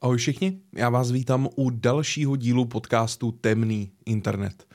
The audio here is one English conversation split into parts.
Ahoj všichni, já vás vítám u dalšího dílu podcastu Temný internet.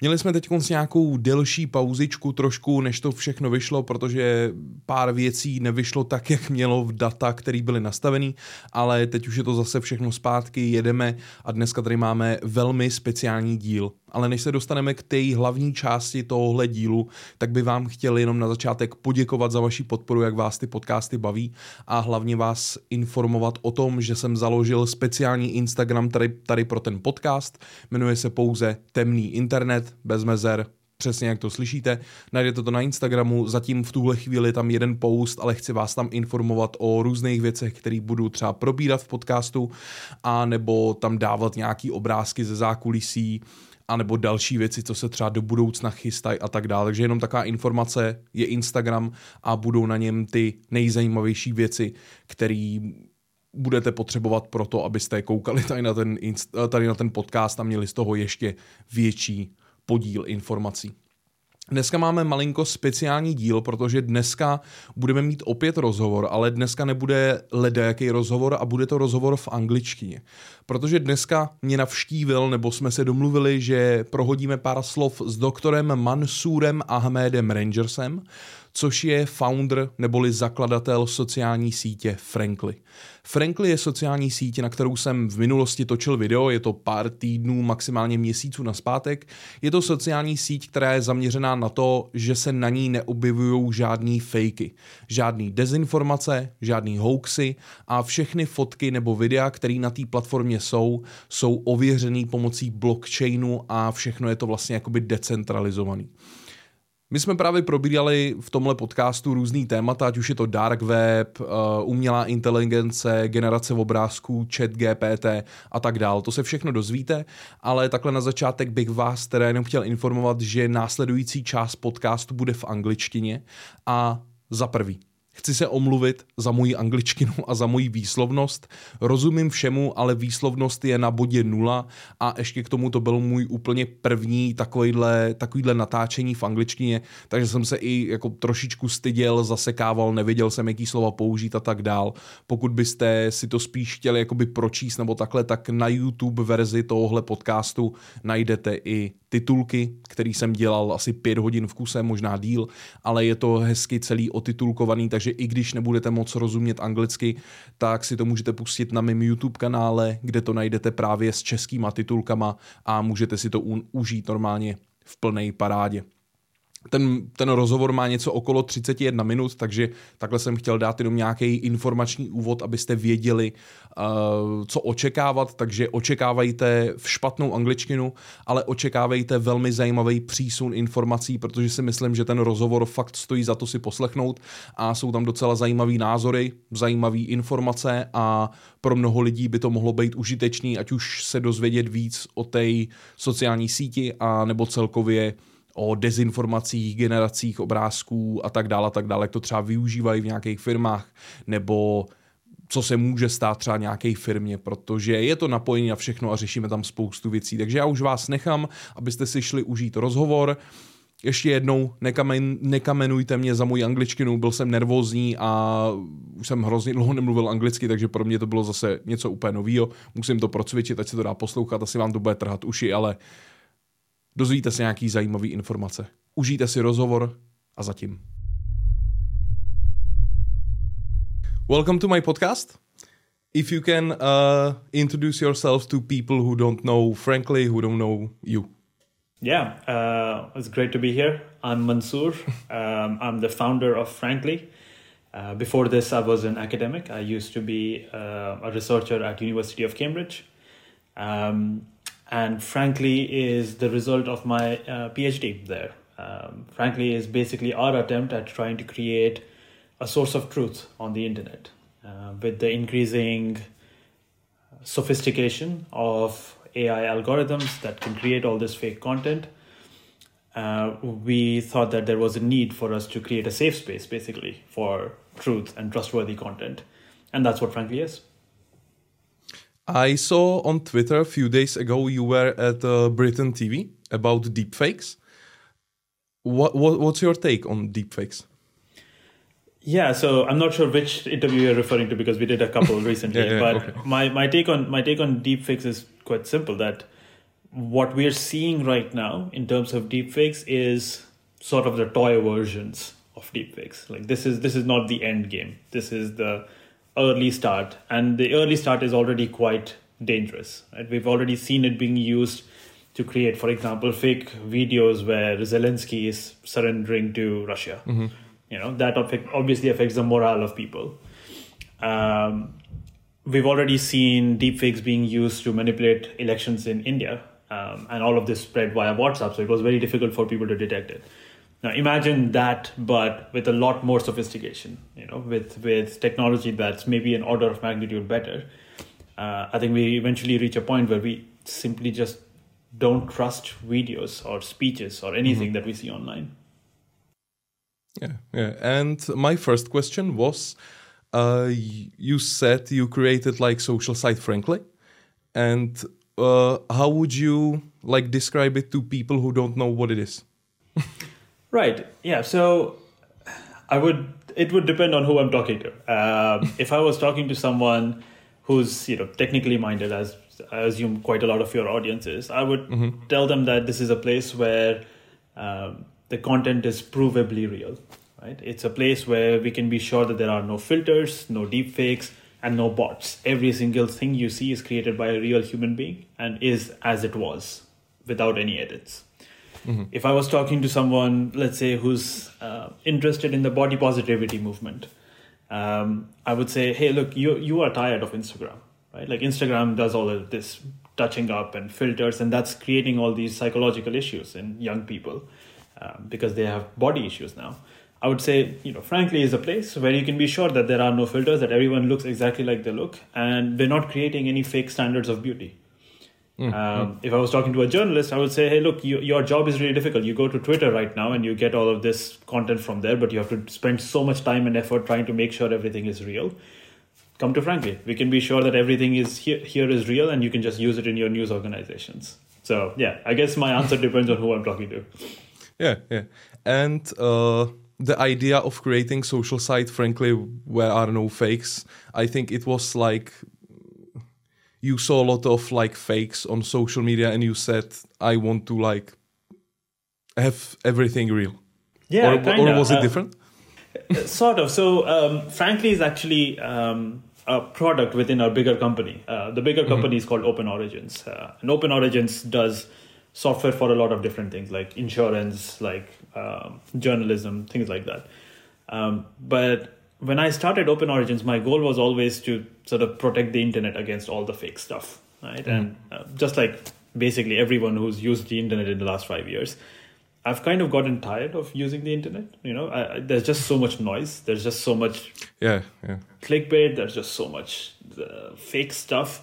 Měli jsme teď nějakou delší pauzičku trošku, než to všechno vyšlo, protože pár věcí nevyšlo tak, jak mělo v data, které byly nastavený, ale teď už je to zase všechno zpátky, jedeme a dneska tady máme velmi speciální díl ale než se dostaneme k té hlavní části tohohle dílu, tak by vám chtěl jenom na začátek poděkovat za vaši podporu, jak vás ty podcasty baví a hlavně vás informovat o tom, že jsem založil speciální Instagram tady, tady pro ten podcast. Jmenuje se pouze Temný internet, bez mezer, přesně jak to slyšíte. Najdete to na Instagramu, zatím v tuhle chvíli tam jeden post, ale chci vás tam informovat o různých věcech, které budu třeba probírat v podcastu, a nebo tam dávat nějaký obrázky ze zákulisí, anebo další věci, co se třeba do budoucna chystají a tak dále. Takže jenom taková informace je Instagram a budou na něm ty nejzajímavější věci, které budete potřebovat pro to, abyste koukali tady na, ten, tady na ten podcast a měli z toho ještě větší podíl informací. Dneska máme malinko speciální díl, protože dneska budeme mít opět rozhovor, ale dneska nebude ledajaký rozhovor a bude to rozhovor v angličtině. Protože dneska mě navštívil, nebo jsme se domluvili, že prohodíme pár slov s doktorem Mansurem Ahmedem Rangersem, což je founder neboli zakladatel sociální sítě Frankly. Frankly je sociální sítě, na kterou jsem v minulosti točil video, je to pár týdnů, maximálně měsíců na zpátek. Je to sociální síť, která je zaměřená na to, že se na ní neobjevují žádný fejky, žádný dezinformace, žádný hoaxy a všechny fotky nebo videa, které na té platformě jsou, jsou ověřený pomocí blockchainu a všechno je to vlastně jakoby decentralizovaný. My jsme právě probírali v tomhle podcastu různý témata, ať už je to dark web, uh, umělá inteligence, generace obrázků, chat GPT a tak dál. To se všechno dozvíte, ale takhle na začátek bych vás teda jenom chtěl informovat, že následující část podcastu bude v angličtině a za prvý Chci se omluvit za moji angličtinu a za moji výslovnost. Rozumím všemu, ale výslovnost je na bodě nula a ještě k tomu to byl můj úplně první takovýhle, takovýhle natáčení v angličtině, takže jsem se i jako trošičku styděl, zasekával, nevěděl jsem, jaký slova použít a tak dál. Pokud byste si to spíš chtěli jakoby pročíst nebo takhle, tak na YouTube verzi tohohle podcastu najdete i titulky, který jsem dělal asi pět hodin v kuse, možná díl, ale je to hezky celý otitulkovaný, takže i když nebudete moc rozumět anglicky, tak si to můžete pustit na mém YouTube kanále, kde to najdete právě s českýma titulkama a můžete si to užít normálně v plné parádě. Ten, ten rozhovor má něco okolo 31 minut, takže takhle jsem chtěl dát jenom nějaký informační úvod, abyste věděli, uh, co očekávat, takže očekávejte v špatnou angličtinu, ale očekávejte velmi zajímavý přísun informací, protože si myslím, že ten rozhovor fakt stojí za to si poslechnout a jsou tam docela zajímavý názory, zajímavé informace a pro mnoho lidí by to mohlo být užitečný, ať už se dozvědět víc o té sociální síti a nebo celkově o dezinformacích, generacích obrázků a tak dále, a tak dále, jak to třeba využívají v nějakých firmách, nebo co se může stát třeba nějaké firmě, protože je to napojení na všechno a řešíme tam spoustu věcí. Takže já už vás nechám, abyste si šli užít rozhovor. Ještě jednou, nekamen, nekamenujte mě za můj angličtinu, byl jsem nervózní a už jsem hrozně dlouho nemluvil anglicky, takže pro mě to bylo zase něco úplně nového. Musím to procvičit, ať se to dá poslouchat, asi vám to bude trhat uši, ale dozvíte se nějaký zajímavý informace. Užijte si rozhovor a zatím. Welcome to my podcast. If you can uh, introduce yourself to people who don't know Frankly, who don't know you. Yeah, uh, it's great to be here. I'm Mansoor. um, I'm the founder of Frankly. Uh, before this, I was an academic. I used to be uh, a researcher at University of Cambridge. Um, and frankly is the result of my uh, phd there. Um, frankly is basically our attempt at trying to create a source of truth on the internet uh, with the increasing sophistication of ai algorithms that can create all this fake content. Uh, we thought that there was a need for us to create a safe space basically for truth and trustworthy content. And that's what frankly is I saw on Twitter a few days ago you were at uh, Britain TV about deepfakes. What, what what's your take on deepfakes? Yeah, so I'm not sure which interview you're referring to because we did a couple recently. yeah, yeah, but okay. my, my take on my take on deepfakes is quite simple. That what we're seeing right now in terms of deepfakes is sort of the toy versions of deepfakes. Like this is this is not the end game. This is the early start, and the early start is already quite dangerous. Right? We've already seen it being used to create, for example, fake videos where Zelensky is surrendering to Russia. You know that obviously affects the morale of people. Um, we've already seen deepfakes being used to manipulate elections in India, um, and all of this spread via WhatsApp. So it was very difficult for people to detect it. Now imagine that, but with a lot more sophistication. You know, with with technology that's maybe an order of magnitude better. Uh, I think we eventually reach a point where we simply just don't trust videos or speeches or anything that we see online. Yeah, yeah. And my first question was, uh, you said you created like social site Frankly, and uh, how would you like describe it to people who don't know what it is? Right. Yeah. So I would. It would depend on who I'm talking to. Um, if I was talking to someone who's you know technically minded, as I assume quite a lot of your audience is, I would tell them that this is a place where um, the content is provably real. Right. It's a place where we can be sure that there are no filters, no deepfakes, and no bots. Every single thing you see is created by a real human being and is as it was, without any edits if I was talking to someone, let's say, who's uh, interested in the body positivity movement, um, I would say, hey, look, you you are tired of Instagram, right? Like Instagram does all of this touching up and filters, and that's creating all these psychological issues in young people um, because they have body issues now. I would say, you know, frankly, is a place where you can be sure that there are no filters, that everyone looks exactly like they look, and we're not creating any fake standards of beauty. Um, if I was talking to a journalist, I would say, "Hey, look, you, your job is really difficult. You go to Twitter right now and you get all of this content from there, but you have to spend so much time and effort trying to make sure everything is real. Come to Frankly, we can be sure that everything is here, here is real, and you can just use it in your news organizations. So, yeah, I guess my answer depends on who I'm talking to. Yeah, yeah. And uh, the idea of creating social site, frankly, where are no fakes, I think it was like you saw a lot of like fakes on social media, and you said, "I want to like have everything real." Yeah, or, kinda. or was it Uh, different? sort of. So, um, frankly, is actually um, a product within our bigger company. Uh, the bigger company is called Open Origins, uh, and Open Origins does software for a lot of different things, like insurance, like um, journalism, things like that. Um, but when I started Open Origins, my goal was always to sort of protect the internet against all the fake stuff, right? And uh, just like basically everyone who's used the internet in the last five years, I've kind of gotten tired of using the internet. You know, I, I, there's just so much noise. There's just so much Yeah, yeah. clickbait. There's just so much uh, fake stuff,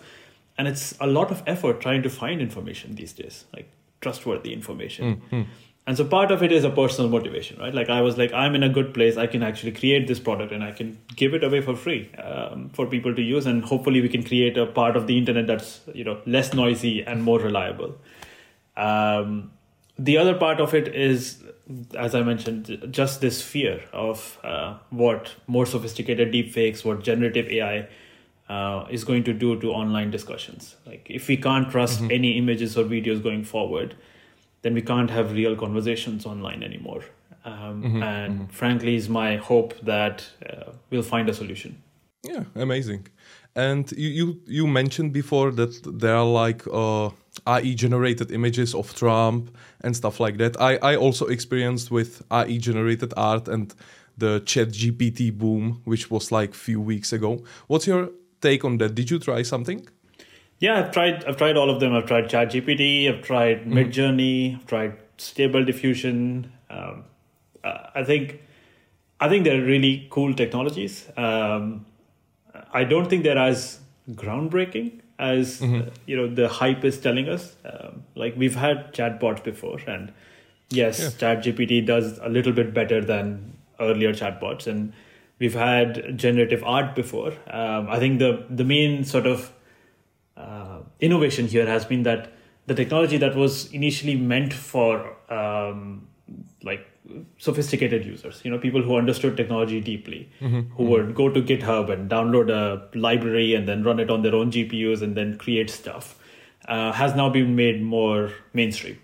and it's a lot of effort trying to find information these days, like trustworthy information. And so part of it is a personal motivation, right? Like I was like, I'm in a good place. I can actually create this product and I can give it away for free um, for people to use, and hopefully we can create a part of the internet that's you know less noisy and more reliable. Um, the other part of it is, as I mentioned, just this fear of uh, what more sophisticated deepfakes, what generative AI uh, is going to do to online discussions. Like, if we can't trust any images or videos going forward, then we can't have real conversations online anymore. Um, and frankly, is my hope that uh, we'll find a solution. Yeah, amazing. And you you, you mentioned before that there are like uh, AI generated images of Trump and stuff like that. I, I also experienced with AI generated art and the ChatGPT boom, which was like few weeks ago. What's your take on that? Did you try something? Yeah, I've tried. I've tried all of them. I've tried ChatGPT. I've tried Midjourney. I've tried Stable Diffusion. Um, I think, I think they're really cool technologies. Um, I don't think they're as groundbreaking as uh, you know the hype is telling us. Um, like we've had chatbots before, and yes, ChatGPT does a little bit better than earlier chatbots, and we've had generative art before. Um, I think the the main sort of uh, innovation here has been that the technology that was initially meant for um, like sophisticated users, you know, people who understood technology deeply, who would go to GitHub and download a library and then run it on their own GPUs and then create stuff, uh, has now been made more mainstream.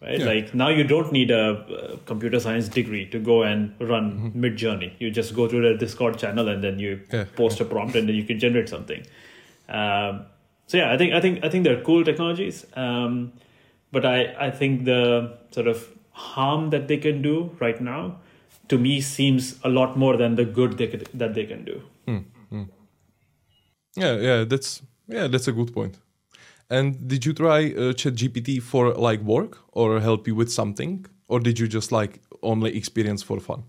Right? Yeah. Like now you don't need a, uh computer science degree to go and run Midjourney. You just go to the Discord channel and then you Yeah. post a prompt and then you can generate something. Um, so yeah, I think I think I think they're cool technologies. Um, but I, I think the sort of harm that they can do right now to me seems a lot more than the good they could, that they can do. Yeah, yeah, that's yeah, that's a good point. And did you try uh, ChatGPT for like work or help you with something, or did you just like only experience for fun?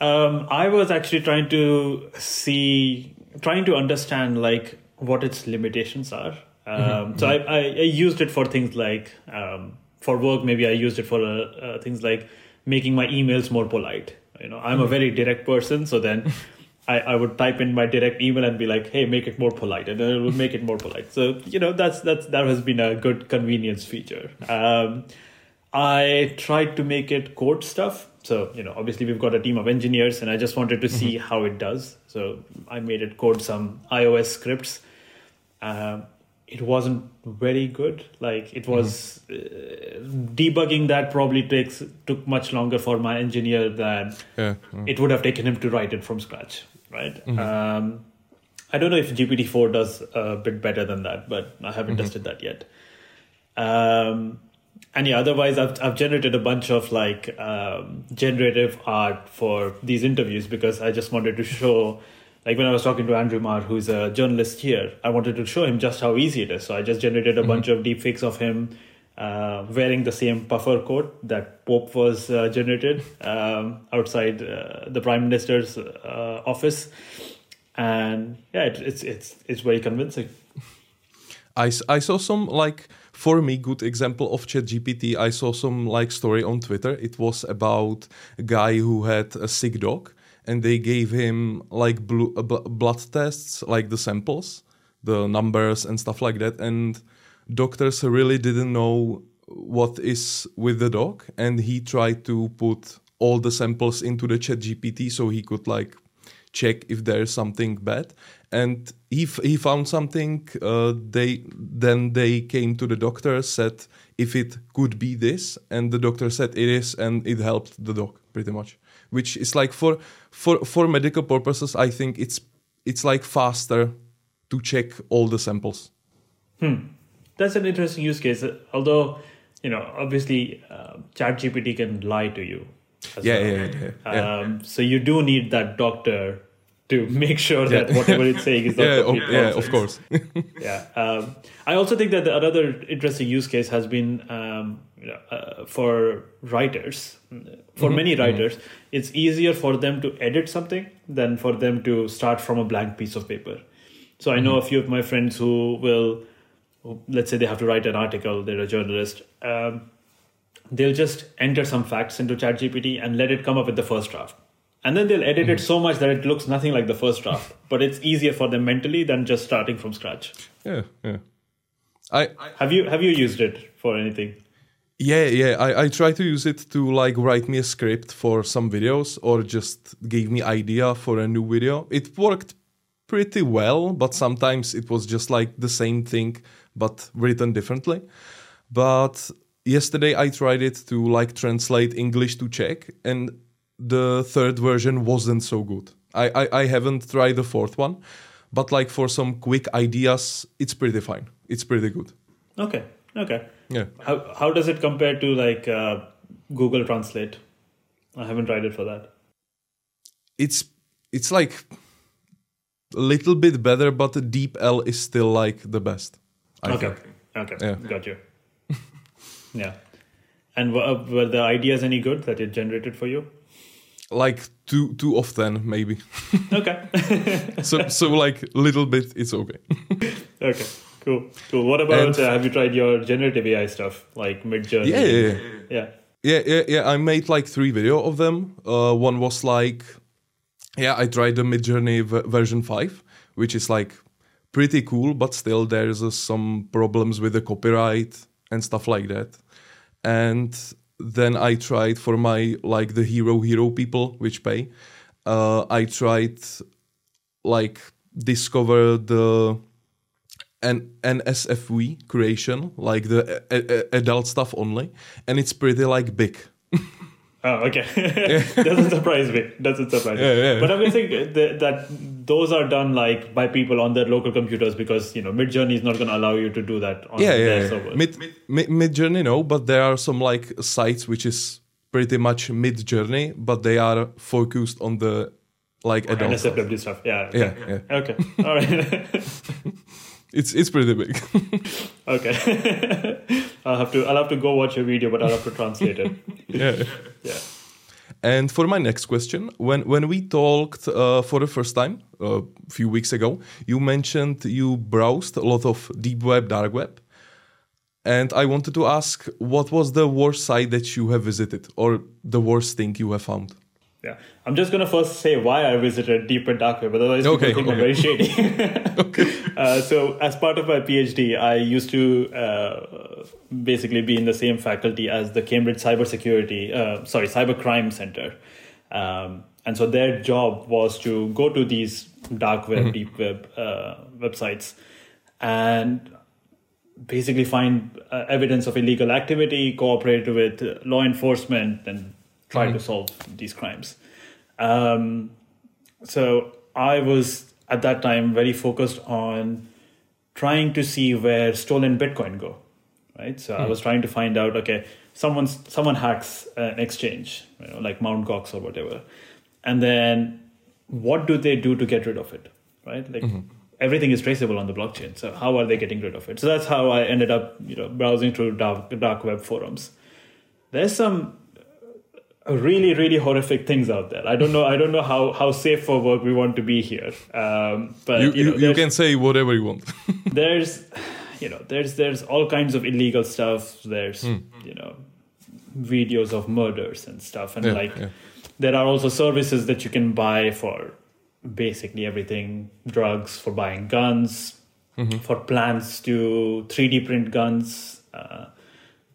Um, I was actually trying to see, trying to understand like what its limitations are. Um, So I, I, I used it for things like um, for work. Maybe I used it for uh, uh, things like making my emails more polite. You know, I'm a very direct person, so then I, I would type in my direct email and be like, "Hey, make it more polite," and then it would make it more polite. So you know, that's that's that has been a good convenience feature. Um, I tried to make it code stuff. So, you know, obviously we've got a team of engineers and I just wanted to see how it does. So I made it code some iOS scripts. Um, it wasn't very good. Like it was uh, debugging that probably takes took much longer for my engineer than Yeah, it would have taken him to write it from scratch, right? Um, I don't know if GPT-4 does a bit better than that, but I haven't tested that yet. Um, and yeah, otherwise, I've I've generated a bunch of like um, generative art for these interviews because I just wanted to show, like when I was talking to Andrew Marr, who's a journalist here, I wanted to show him just how easy it is. So I just generated a bunch of deepfakes of him uh, wearing the same puffer coat that Pope was uh, generated um, outside uh, the Prime Minister's uh, office, and yeah, it, it's it's it's very convincing. I, I saw some like for me good example of ChatGPT. I saw some like story on Twitter. It was about a guy who had a sick dog, and they gave him like blu- uh, bl- blood tests, like the samples, the numbers and stuff like that. And doctors really didn't know what is with the dog, and he tried to put all the samples into the ChatGPT so he could like check if there's something bad and he, f- he found something uh, they then they came to the doctor said if it could be this and the doctor said it is and it helped the dog pretty much which is like for for for medical purposes i think it's it's like faster to check all the samples That's an interesting use case. Although, you know, obviously, uh, ChatGPT can lie to you. as yeah well. yeah yeah, yeah. Um, so you do need that doctor to make sure that whatever it's saying is not yeah, of, complete yeah, of course. yeah. Um, I also think that the another interesting use case has been um, uh, for writers. For many writers, it's easier for them to edit something than for them to start from a blank piece of paper. So I know a few of my friends who will, who- let's say they have to write an article, they're a journalist. Um, they'll just enter some facts into ChatGPT and let it come up with the first draft. And then they'll edit it mm-hmm. so much that it looks nothing like the first draft. but it's easier for them mentally than just starting from scratch. yeah, yeah. I Have you have you used it for anything? Yeah, yeah. I, I try to use it to like write me a script for some videos or just gave me idea for a new video. It worked pretty well, but sometimes it was just like the same thing but written differently. But yesterday I tried it to like translate English to Czech and the third version wasn't so good. I, I, I haven't tried the fourth one, but like for some quick ideas, it's pretty fine. It's pretty good. Okay, okay. Yeah. How how does it compare to like uh, Google Translate? I haven't tried it for that. it's it's like a little bit better, but the DeepL is still like the best. I okay, think. okay, Yeah. got you. yeah, and were, were the ideas any good that it generated for you? Like too too often maybe. Okay, so so like little bit it's okay. okay, cool, cool. What about uh, have you tried your generative AI stuff like Midjourney? yeah, yeah, yeah. yeah. Yeah, yeah, yeah. I made like three video of them. Uh, one was like, yeah, I tried the Midjourney v- version five, which is like pretty cool, but still there's uh, some problems with the copyright and stuff like that. And then I tried for my like the Herohero people which pay. Uh, I tried like discover the an NSFW creation, like the a- a- adult stuff only, and it's pretty like big. Oh, okay. Doesn't surprise me. Doesn't surprise Yeah, me. yeah. But I'm guessing that, that those are done like by people on their local computers because you know Midjourney is not going to allow you to do that on yeah, their yeah, yeah. Mid, mid mid no, but there are some like sites which is pretty much Midjourney, but they are focused on the like adult. stuff. NSFW stuff. Yeah. Yeah, yeah. Okay. All right. It's it's pretty big. okay. I'll have to I'll have to go watch a video, but I'll have to translate it. yeah. Yeah. And for my next question, when when we talked uh, for the first time uh, a few weeks ago, you mentioned you browsed a lot of deep web, dark web, and I wanted to ask what was the worst site that you have visited or the worst thing you have found. Yeah. I'm just gonna first say why I visited deep and dark web, otherwise people Okay, think I'm very shady. uh, so as part of my PhD, I used to uh, basically be in the same faculty as the Cambridge Cybersecurity, uh, sorry, Cybercrime Center. Um, and so their job was to go to these dark web, deep web uh, websites and basically find uh, evidence of illegal activity, cooperate with law enforcement, and try mm-hmm. to solve these crimes. Um, so I was at that time very focused on trying to see where stolen Bitcoin go, right? So I hmm. was trying to find out, okay, someone's someone hacks an exchange, you know, like Mount Gox or whatever, and then what do they do to get rid of it, right? Like mm-hmm. everything is traceable on the blockchain. So how are they getting rid of it? So that's how I ended up, you know, browsing through dark, dark web forums. There's some really really horrific things out there i don't know i don't know how how safe for work we want to be here um but You, you, know, you, can say whatever you want. there's you know there's there's all kinds of illegal stuff there's Hmm. you know videos of murders and stuff and Yeah, like yeah. there are also services that you can buy for basically everything drugs for buying guns Mm-hmm. for plans to 3d print guns uh,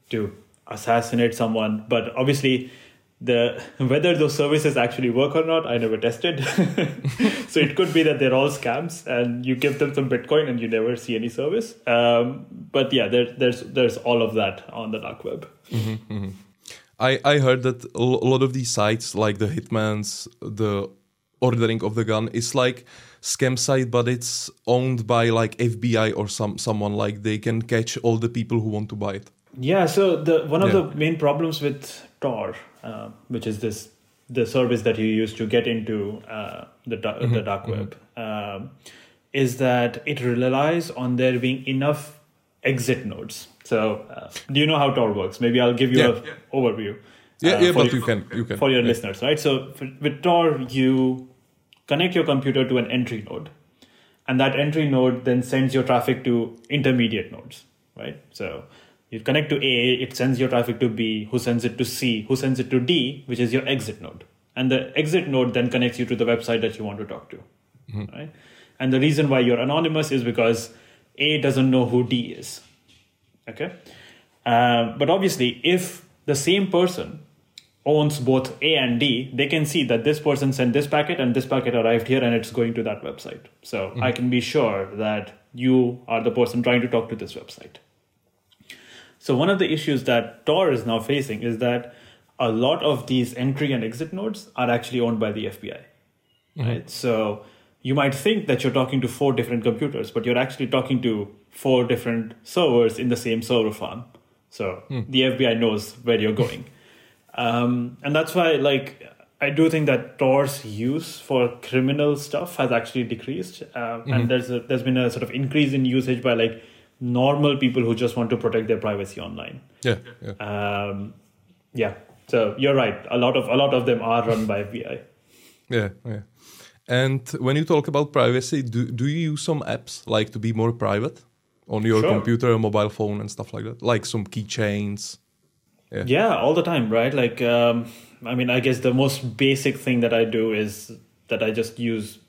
to assassinate someone but obviously the whether those services actually work or not i never tested so it could be that they're all scams and you give them some bitcoin and you never see any service um, but yeah there, there's there's all of that on the dark web I, I heard that a a lot of these sites, like the Hitman's, the ordering of the gun, is like scam site, but it's owned by like FBI or some someone. Like they can catch all the people who want to buy it. Yeah, so the one of Yeah. the main problems with Tor, uh, which is this the service that you use to get into uh, the da- the dark web, um, is that it relies on there being enough exit nodes. So, uh, do you know how Tor works? Maybe I'll give you Yeah. an overview. Yeah, uh, yeah, for but you- you can you can for your yeah. listeners, right? So for, with Tor, you connect your computer to an entry node, and that entry node then sends your traffic to intermediate nodes, right? So you connect to A, it sends your traffic to B, who sends it to C, who sends it to D, which is your exit node, and the exit node then connects you to the website that you want to talk to, right? And the reason why you're anonymous is because A doesn't know who D is, okay? Um, but obviously, if the same person owns both A and D, they can see that this person sent this packet and this packet arrived here and it's going to that website. So I can be sure that you are the person trying to talk to this website. So one of the issues that Tor is now facing is that a lot of these entry and exit nodes are actually owned by the FBI. Right? So you might think that you're talking to four different computers, but you're actually talking to four different servers in the same server farm. So the FBI knows where you're going. Um, and that's why, like, I do think that Tor's use for criminal stuff has actually decreased, um, and there's a, there's been a sort of increase in usage by like normal people who just want to protect their privacy online. Yeah, yeah. Um, yeah, so you're right. A lot of a lot of them are run by FBI. Yeah, yeah. And when you talk about privacy, do do you use some apps like to be more private on your Sure. computer, mobile phone, and stuff like that? Like some keychains. Yeah. Yeah, all the time, right? Like, um, I mean, I guess the most basic thing that I do is that I just use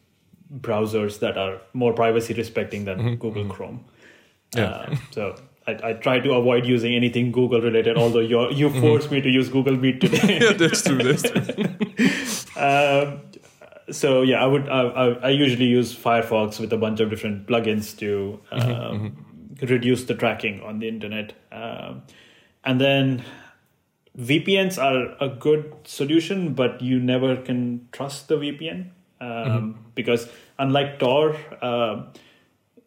browsers that are more privacy respecting than Google Chrome. Yeah. Uh, so I, I try to avoid using anything Google related. Although you you forced me to use Google Meet today. yeah, that's true. That's true. um, so yeah, I would I, I, I, usually use Firefox with a bunch of different plugins to um, mm-hmm. reduce the tracking on the internet, um, and then VPNs are a good solution, but you never can trust the VPN um, mm-hmm. because unlike Tor, uh,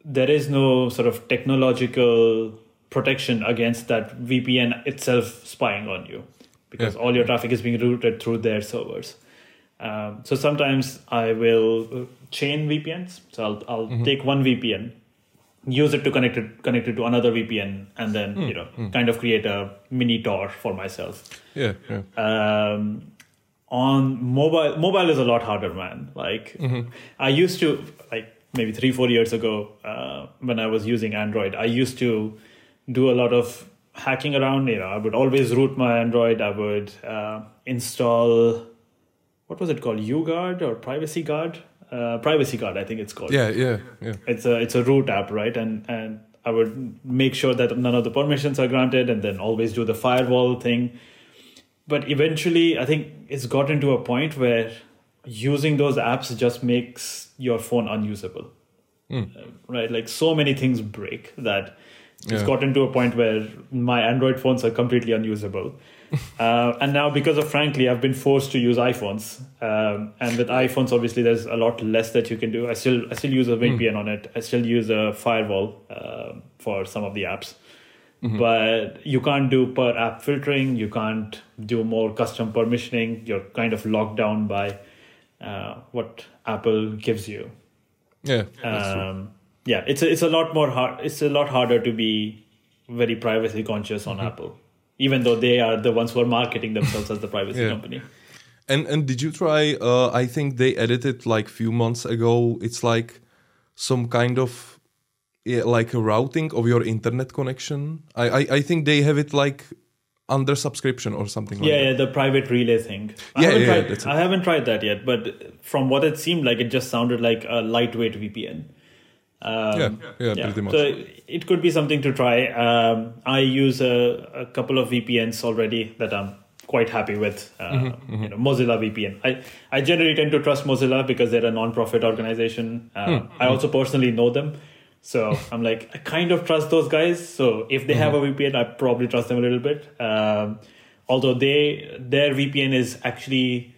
there is no sort of technological protection against that VPN itself spying on you because yeah. all your traffic is being routed through their servers. Um, so sometimes I will chain VPNs. So I'll, I'll mm-hmm. take one VPN, use it to connect it connect it to another VPN, and then mm, you know mm. kind of create a mini Tor for myself. Yeah. yeah. Um, on mobile, mobile is a lot harder, man. Like mm-hmm. I used to like maybe three four years ago uh, when I was using Android, I used to do a lot of hacking around. You know, I would always root my Android. I would uh, install what was it called uguard or privacy guard uh, privacy guard i think it's called yeah yeah yeah it's a it's a root app right and and i would make sure that none of the permissions are granted and then always do the firewall thing but eventually i think it's gotten to a point where using those apps just makes your phone unusable. Mm. right? Like so many things break that it's yeah. gotten to a point where my android phones are completely unusable. Uh, and now because of frankly i've been forced to use iphones. Um, and with iphones obviously there's a lot less that you can do. I still i still use a vpn mm. on it. I still use a firewall uh, for some of the apps. Mm-hmm. but you can't do per app filtering. You can't do more custom permissioning. You're kind of locked down by uh, what apple gives you yeah um, yeah it's a, it's a lot more hard it's a lot harder to be very privacy conscious on mm-hmm. apple even though they are the ones who are marketing themselves as the privacy yeah. company. And and did you try? Uh, I think they edited like few months ago. It's like some kind of yeah, like a routing of your internet connection. I, I I think they have it like under subscription or something like yeah, Yeah, the private relay thing. I yeah, haven't yeah, tried, I haven't tried that yet, but from what it seemed like, it just sounded like a lightweight VPN. Um, yeah, yeah, yeah, pretty much. So it could be something to try. Um, I use a, a, couple of VPNs already that I'm quite happy with. Uh, mm-hmm, mm-hmm. You know, Mozilla VPN. I, I generally tend to trust Mozilla because they're a non-profit organization. Uh, mm-hmm. I also personally know them. So I'm like, I kind of trust those guys. So if they have a mm-hmm. VPN, I probably trust them a little bit. Um, although they their VPN is actually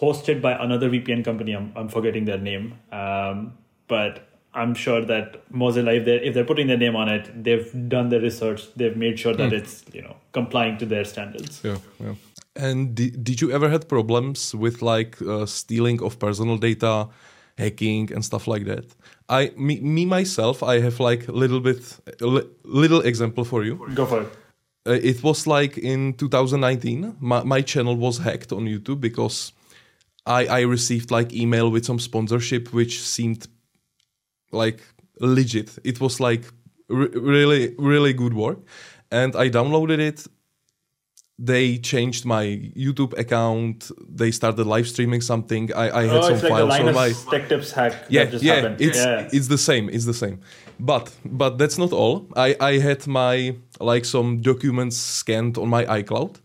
hosted by another VPN company. I'm, I'm forgetting their name. Um, but I'm sure that Mozilla, if they're if they're putting their name on it, they've done the research. They've made sure that mm. it's you know complying to their standards. Yeah, yeah. And did, did you ever had problems with like uh, stealing of personal data, hacking and stuff like that? I me, me myself, I have like a little bit li- little example for you. Go for it. Uh, it was like in 2019. My, my channel was hacked on YouTube because I I received like email with some sponsorship which seemed like legit. It was like re- really really good work, and I downloaded it. They changed my YouTube account. They started live streaming something. I, I had oh, some it's like files the on my tech tips hack. Yeah, yeah, happened. it's yeah. it's the same. It's the same. But but that's not all. I I had my like some documents scanned on my iCloud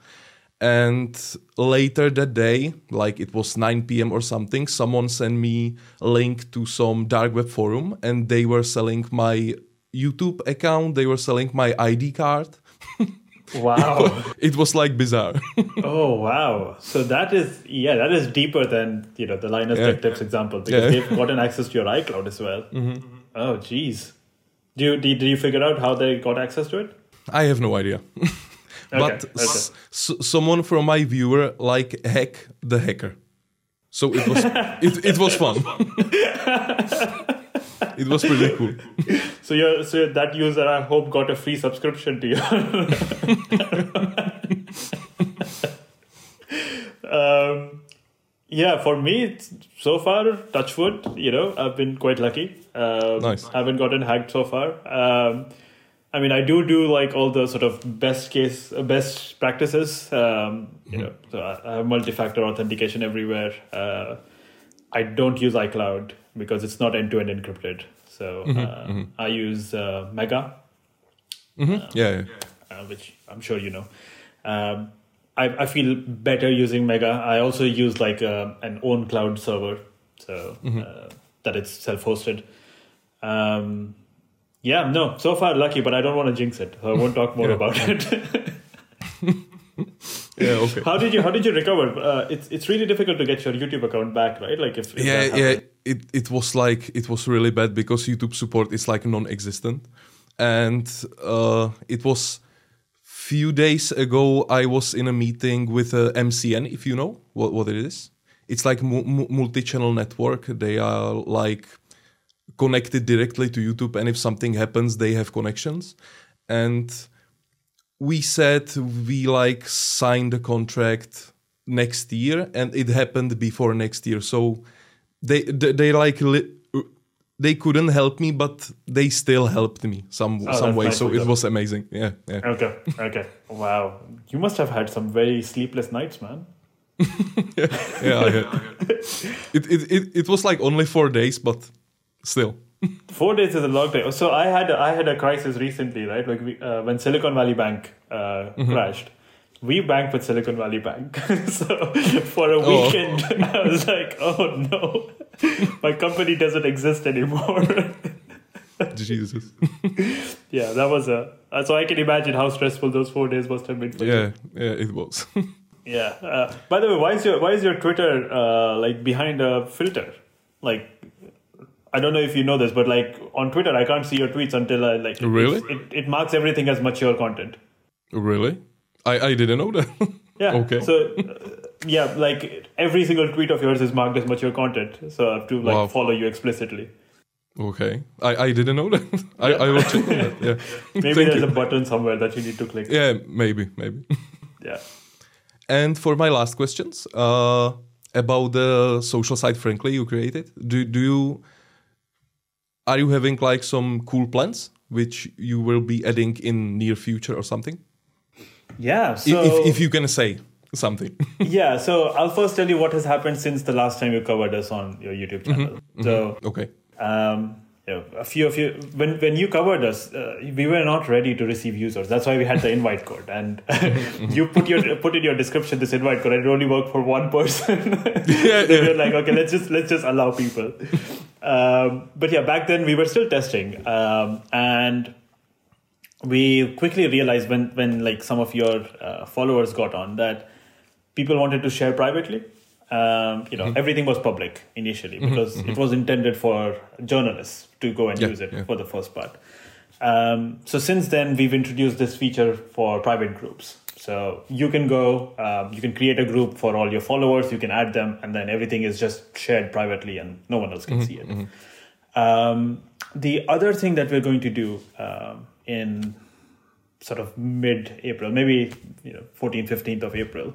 and later that day like it was 9 p.m or something someone sent me a link to some dark web forum and they were selling my youtube account they were selling my id card wow it was like bizarre oh wow so that is yeah that is deeper than you know the linus yeah. tech tips example because yeah. they've gotten access to your icloud as well mm-hmm. oh jeez do you did, did you figure out how they got access to it i have no idea but okay. S- someone from my viewer like hack the hacker. So it was it, it was fun. It was pretty cool. So you so that user I hope got a free subscription to you. um, yeah, for me so far, touchwood. You know, I've been quite lucky. Um, nice. Haven't gotten hacked so far. Um, I mean, I do do like all the sort of best case, best practices. Um, you mm-hmm. know, so I have multi-factor authentication everywhere. Uh, I don't use iCloud because it's not end-to-end encrypted. So mm-hmm, uh, mm-hmm. I use uh, Mega, Mm-hmm. Um, yeah, yeah. Uh, which I'm sure you know. Um, I, I feel better using Mega. I also use like a, uh, an own cloud server, so mm-hmm. uh, that it's self-hosted. Um, yeah, no, so far lucky, but I don't want to jinx it. So I won't talk more about it. yeah, okay. How did you How did you recover? Uh, it's it's really difficult to get your YouTube account back, right? Like if, if yeah, yeah, it it was like it was really bad because YouTube support is like non-existent, and uh, it was few days ago I was in a meeting with uh, MCN. If you know what what it is, it's like mu- multi-channel network. They are like connected directly to YouTube, and if something happens, they have connections. And we said we like signed a contract next year, and it happened before next year. So they they, they like li- they couldn't help me, but they still helped me some oh, some way. Nice so it was amazing. Yeah, yeah. Okay, okay. Wow, you must have had some very sleepless nights, man. yeah, yeah, it, it it it was like only four days, but still. Four days is a long time. So I had a, I had a crisis recently, right? Like we, uh, when Silicon Valley Bank uh, mm-hmm. crashed, we banked with Silicon Valley Bank. so for a oh. weekend, I was like, oh no, my company doesn't exist anymore. Jesus. yeah, that was a. So I can imagine how stressful those four days must have been for yeah, you. Yeah, it was. yeah. Uh, by the way, why is your why is your Twitter uh, like behind a filter? Like I don't know if you know this, but like on Twitter, I can't see your tweets until I like. Really? It, it marks everything as mature content. Really? I I didn't know that. yeah. Okay. So. Uh, yeah, like every single tweet of yours is marked as mature content, so I have to like wow. follow you explicitly. Okay, I, I didn't know that. I, I will check on that. Yeah, maybe Thank there's you. a button somewhere that you need to click. Yeah, maybe, maybe. yeah. And for my last questions, uh, about the social site, frankly, you created. Do do you are you having like some cool plans which you will be adding in near future or something? Yeah. So if, if you can say something. yeah. So I'll first tell you what has happened since the last time you covered us on your YouTube channel. Mm-hmm. So mm-hmm. okay. Um, you know, a few of you when when you covered us, uh, we were not ready to receive users. That's why we had the invite code, and you put your put in your description this invite code. And it only worked for one person. yeah, yeah. We're like, okay, let's just let's just allow people. Um, but yeah, back then we were still testing, um, and we quickly realized when when like some of your uh, followers got on that people wanted to share privately. Um, you know, mm-hmm. everything was public initially mm-hmm. because mm-hmm. it was intended for journalists to go and yeah, use it yeah. for the first part. Um, so since then, we've introduced this feature for private groups. So you can go, um, you can create a group for all your followers, you can add them, and then everything is just shared privately and no one else can mm-hmm, see it. Mm-hmm. Um, the other thing that we're going to do um, in sort of mid April, maybe you know 14th, 15th of April,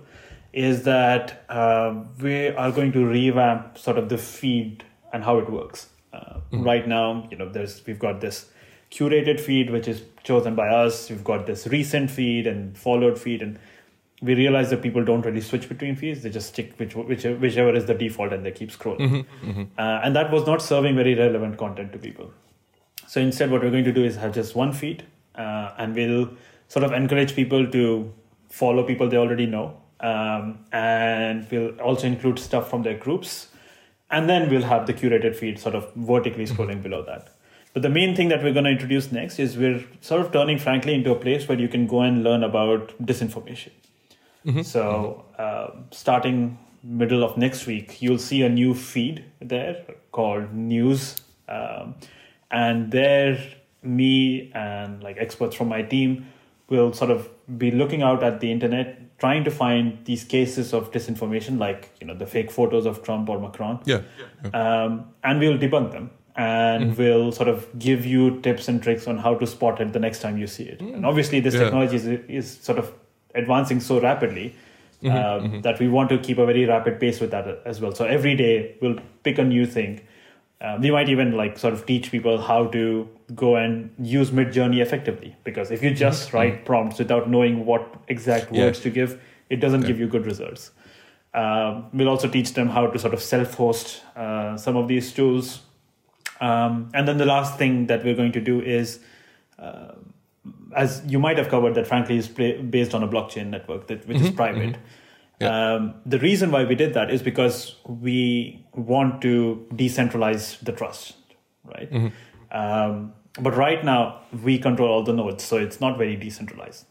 is that uh, we are going to revamp sort of the feed and how it works. Uh, mm-hmm. Right now, you know, there's we've got this curated feed which is chosen by us. We've got this recent feed and followed feed, and we realize that people don't really switch between feeds. They just stick which, which whichever is the default, and they keep scrolling. Mm-hmm, mm-hmm. Uh, and that was not serving very relevant content to people. So instead, what we're going to do is have just one feed, uh, and we'll sort of encourage people to follow people they already know, um, and we'll also include stuff from their groups, and then we'll have the curated feed sort of vertically mm-hmm. scrolling below that. But the main thing that we're going to introduce next is we're sort of turning Frankly into a place where you can go and learn about disinformation. Mm-hmm. So, uh, starting middle of next week, you'll see a new feed there called News. Um, and there, me and like experts from my team will sort of be looking out at the internet, trying to find these cases of disinformation, like you know the fake photos of Trump or Macron. Yeah. yeah. Um, and we'll debunk them and mm. will sort of give you tips and tricks on how to spot it the next time you see it. Mm. And obviously, this yeah. technology is, is sort of advancing so rapidly mm-hmm, uh, mm-hmm. that we want to keep a very rapid pace with that as well. So every day we'll pick a new thing. Uh, we might even like sort of teach people how to go and use Midjourney effectively because if you just mm-hmm. write prompts without knowing what exact words yeah. to give, it doesn't yeah. give you good results. Uh, we'll also teach them how to sort of self-host uh, some of these tools um, and then the last thing that we're going to do is uh, as you might have covered, that frankly is based on a blockchain network that which mm-hmm, is private. Mm-hmm. Yeah. Um, the reason why we did that is because we want to decentralize the trust, right? Mm-hmm. Um, but right now we control all the nodes, so it's not very decentralized.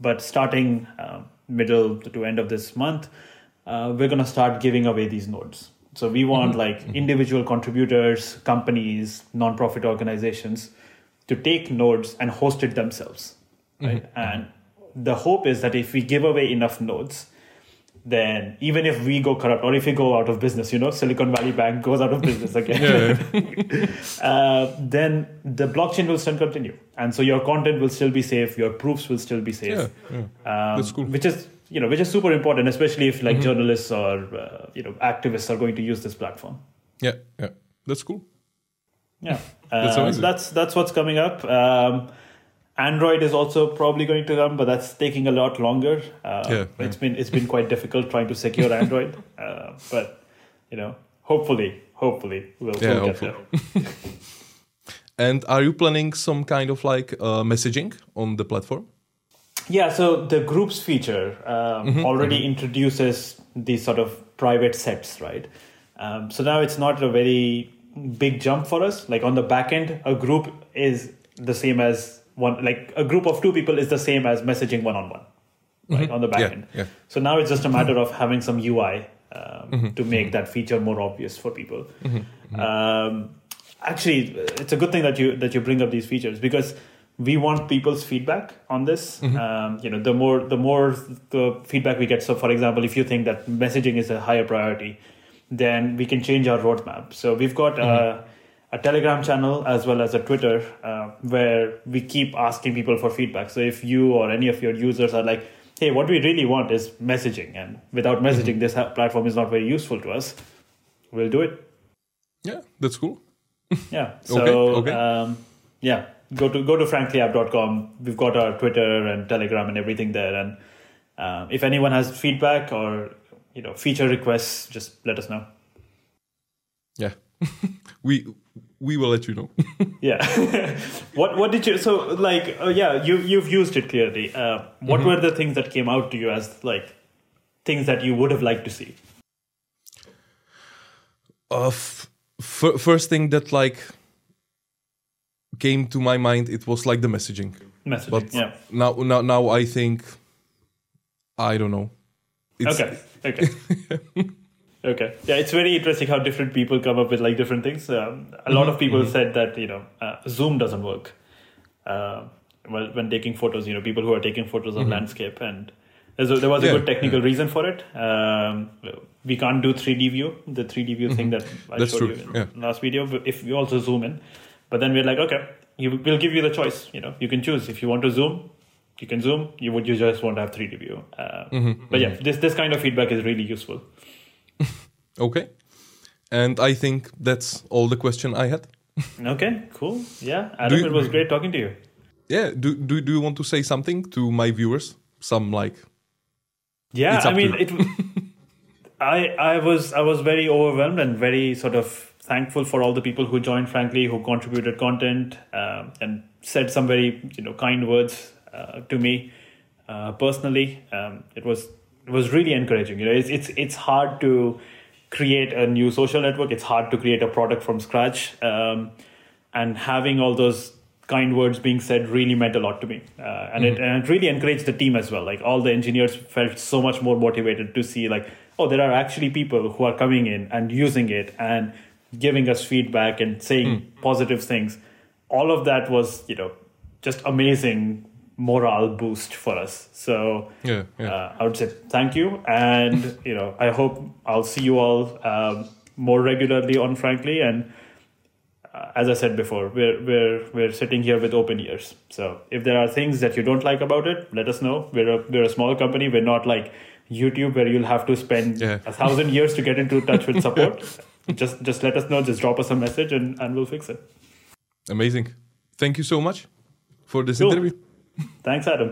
But starting uh, middle to end of this month, uh, we're going to start giving away these nodes. So we want mm-hmm. like individual contributors, companies, nonprofit organizations to take nodes and host it themselves, right? Mm-hmm. And the hope is that if we give away enough nodes, then even if we go corrupt or if we go out of business, you know, Silicon Valley Bank goes out of business again, uh, then the blockchain will still continue, and so your content will still be safe, your proofs will still be safe. Yeah, yeah. Um, That's cool. Which is you know which is super important, especially if like mm-hmm. journalists or uh, you know activists are going to use this platform. Yeah, yeah, that's cool. Yeah, that's, uh, that's that's what's coming up. Um, Android is also probably going to come, but that's taking a lot longer. Uh, yeah, it's yeah. been it's been quite difficult trying to secure Android, uh, but you know, hopefully, hopefully we'll, yeah, we'll hopefully. get there. and are you planning some kind of like uh, messaging on the platform? Yeah, so the groups feature um, mm-hmm, already mm-hmm. introduces these sort of private sets, right? Um, so now it's not a very big jump for us. Like on the back end, a group is the same as one like a group of two people is the same as messaging one on one right mm-hmm. on the back yeah, end yeah. so now it's just a matter of having some ui um, mm-hmm. to make that feature more obvious for people mm-hmm. mm-hmm. um, actually it's a good thing that you that you bring up these features because we want people's feedback on this mm-hmm. um, you know the more the more the feedback we get so for example if you think that messaging is a higher priority then we can change our roadmap so we've got uh, a Telegram channel as well as a Twitter uh, where we keep asking people for feedback. So if you or any of your users are like, hey, what we really want is messaging, and without messaging, mm-hmm. this platform is not very useful to us, we'll do it. Yeah, that's cool. yeah. So, okay. okay. Um, yeah, go to go to franklyapp.com. We've got our Twitter and Telegram and everything there. And uh, if anyone has feedback or you know feature requests, just let us know. Yeah, we we will let you know. yeah. what what did you so like? Uh, yeah, you you've used it clearly. Uh, what mm-hmm. were the things that came out to you as like things that you would have liked to see? Uh, f- f- first thing that like came to my mind it was like the messaging. Messaging. But yeah. Now now now I think I don't know. It's, okay. Okay. Okay. Yeah, it's very interesting how different people come up with like different things. Um, a lot mm-hmm. of people mm-hmm. said that you know uh, Zoom doesn't work. Uh, well, when taking photos, you know, people who are taking photos of mm-hmm. landscape, and a, there was a yeah, good technical yeah. reason for it. Um, we can't do 3D view, the 3D view mm-hmm. thing that I That's showed true. you in yeah. last video. If we also zoom in, but then we're like, okay, you, we'll give you the choice. You know, you can choose if you want to zoom. You can zoom. You would you just want to have 3D view. Uh, mm-hmm. but yeah, this this kind of feedback is really useful. Okay. And I think that's all the question I had. okay, cool. Yeah, Adam, you, it was great talking to you. Yeah, do, do do you want to say something to my viewers? Some like Yeah, I mean it I I was I was very overwhelmed and very sort of thankful for all the people who joined Frankli who contributed content um, and said some very you know kind words uh, to me uh, personally um, it was it was really encouraging you know it's it's it's hard to create a new social network. It's hard to create a product from scratch. Um, and having all those kind words being said really meant a lot to me. Uh, and, mm-hmm. it, and it really encouraged the team as well. Like all the engineers felt so much more motivated to see like, oh, there are actually people who are coming in and using it and giving us feedback and saying mm. positive things. All of that was, you know, just amazing morale boost for us. So yeah, yeah. Uh, I would say thank you, and you know I hope I'll see you all um, more regularly on Frankli. And uh, as I said before, we're we're we're sitting here with open ears. So if there are things that you don't like about it, let us know. We're a we're a small company. We're not like YouTube where you'll have to spend yeah. a thousand years to get into touch with support. just just let us know. Just drop us a message, and and we'll fix it. Amazing. Thank you so much for this cool. interview. Thanks, Adam.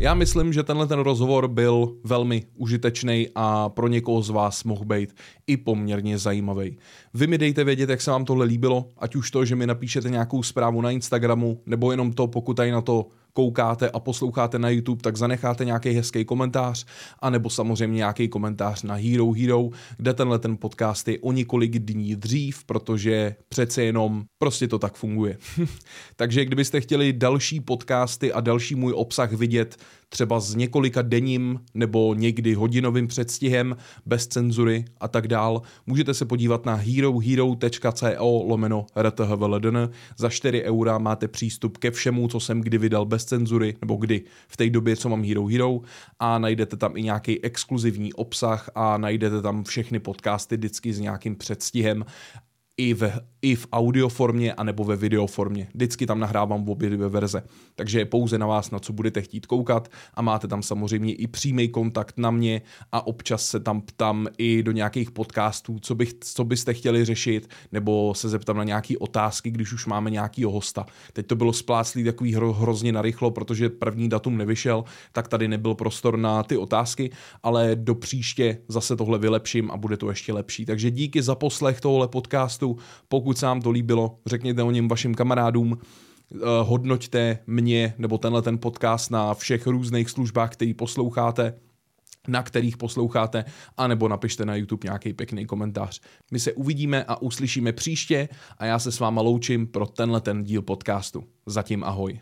Já myslím, že tenhle ten rozhovor byl velmi užitečný a pro někoho z vás mohl být i poměrně zajímavý. Vy mi dejte vědět, jak se vám tohle líbilo, ať už to, že mi napíšete nějakou zprávu na Instagramu, nebo jenom to, pokud tady na to koukáte a posloucháte na YouTube, tak zanecháte nějaký hezký komentář, anebo samozřejmě nějaký komentář na Hero Hero, kde tenhle ten podcast je o několik dní dřív, protože přece jenom prostě to tak funguje. Takže kdybyste chtěli další podcasty a další můj obsah vidět, třeba s několika denním nebo někdy hodinovým předstihem, bez cenzury a tak dál, můžete se podívat na herohero.co lomeno rthvldn. Za 4 eura máte přístup ke všemu, co jsem kdy vydal bez cenzury, nebo kdy v té době, co mám Hero Hero. A najdete tam i nějaký exkluzivní obsah a najdete tam všechny podcasty vždycky s nějakým předstihem i v, i v audio formě, anebo ve video formě. Vždycky tam nahrávám v obě dvě verze. Takže je pouze na vás, na co budete chtít koukat a máte tam samozřejmě i přímý kontakt na mě a občas se tam ptám i do nějakých podcastů, co, bych, co byste chtěli řešit, nebo se zeptám na nějaké otázky, když už máme nějakýho hosta. Teď to bylo spláclý takový hro, hrozně narychlo, protože první datum nevyšel, tak tady nebyl prostor na ty otázky, ale do příště zase tohle vylepším a bude to ještě lepší. Takže díky za poslech tohle podcastu podcastu. Pokud se vám to líbilo, řekněte o něm vašim kamarádům, eh, hodnoťte mě nebo tenhle ten podcast na všech různých službách, který posloucháte na kterých posloucháte, anebo napište na YouTube nějaký pěkný komentář. My se uvidíme a uslyšíme příště a já se s váma loučím pro tenhle ten díl podcastu. Zatím ahoj.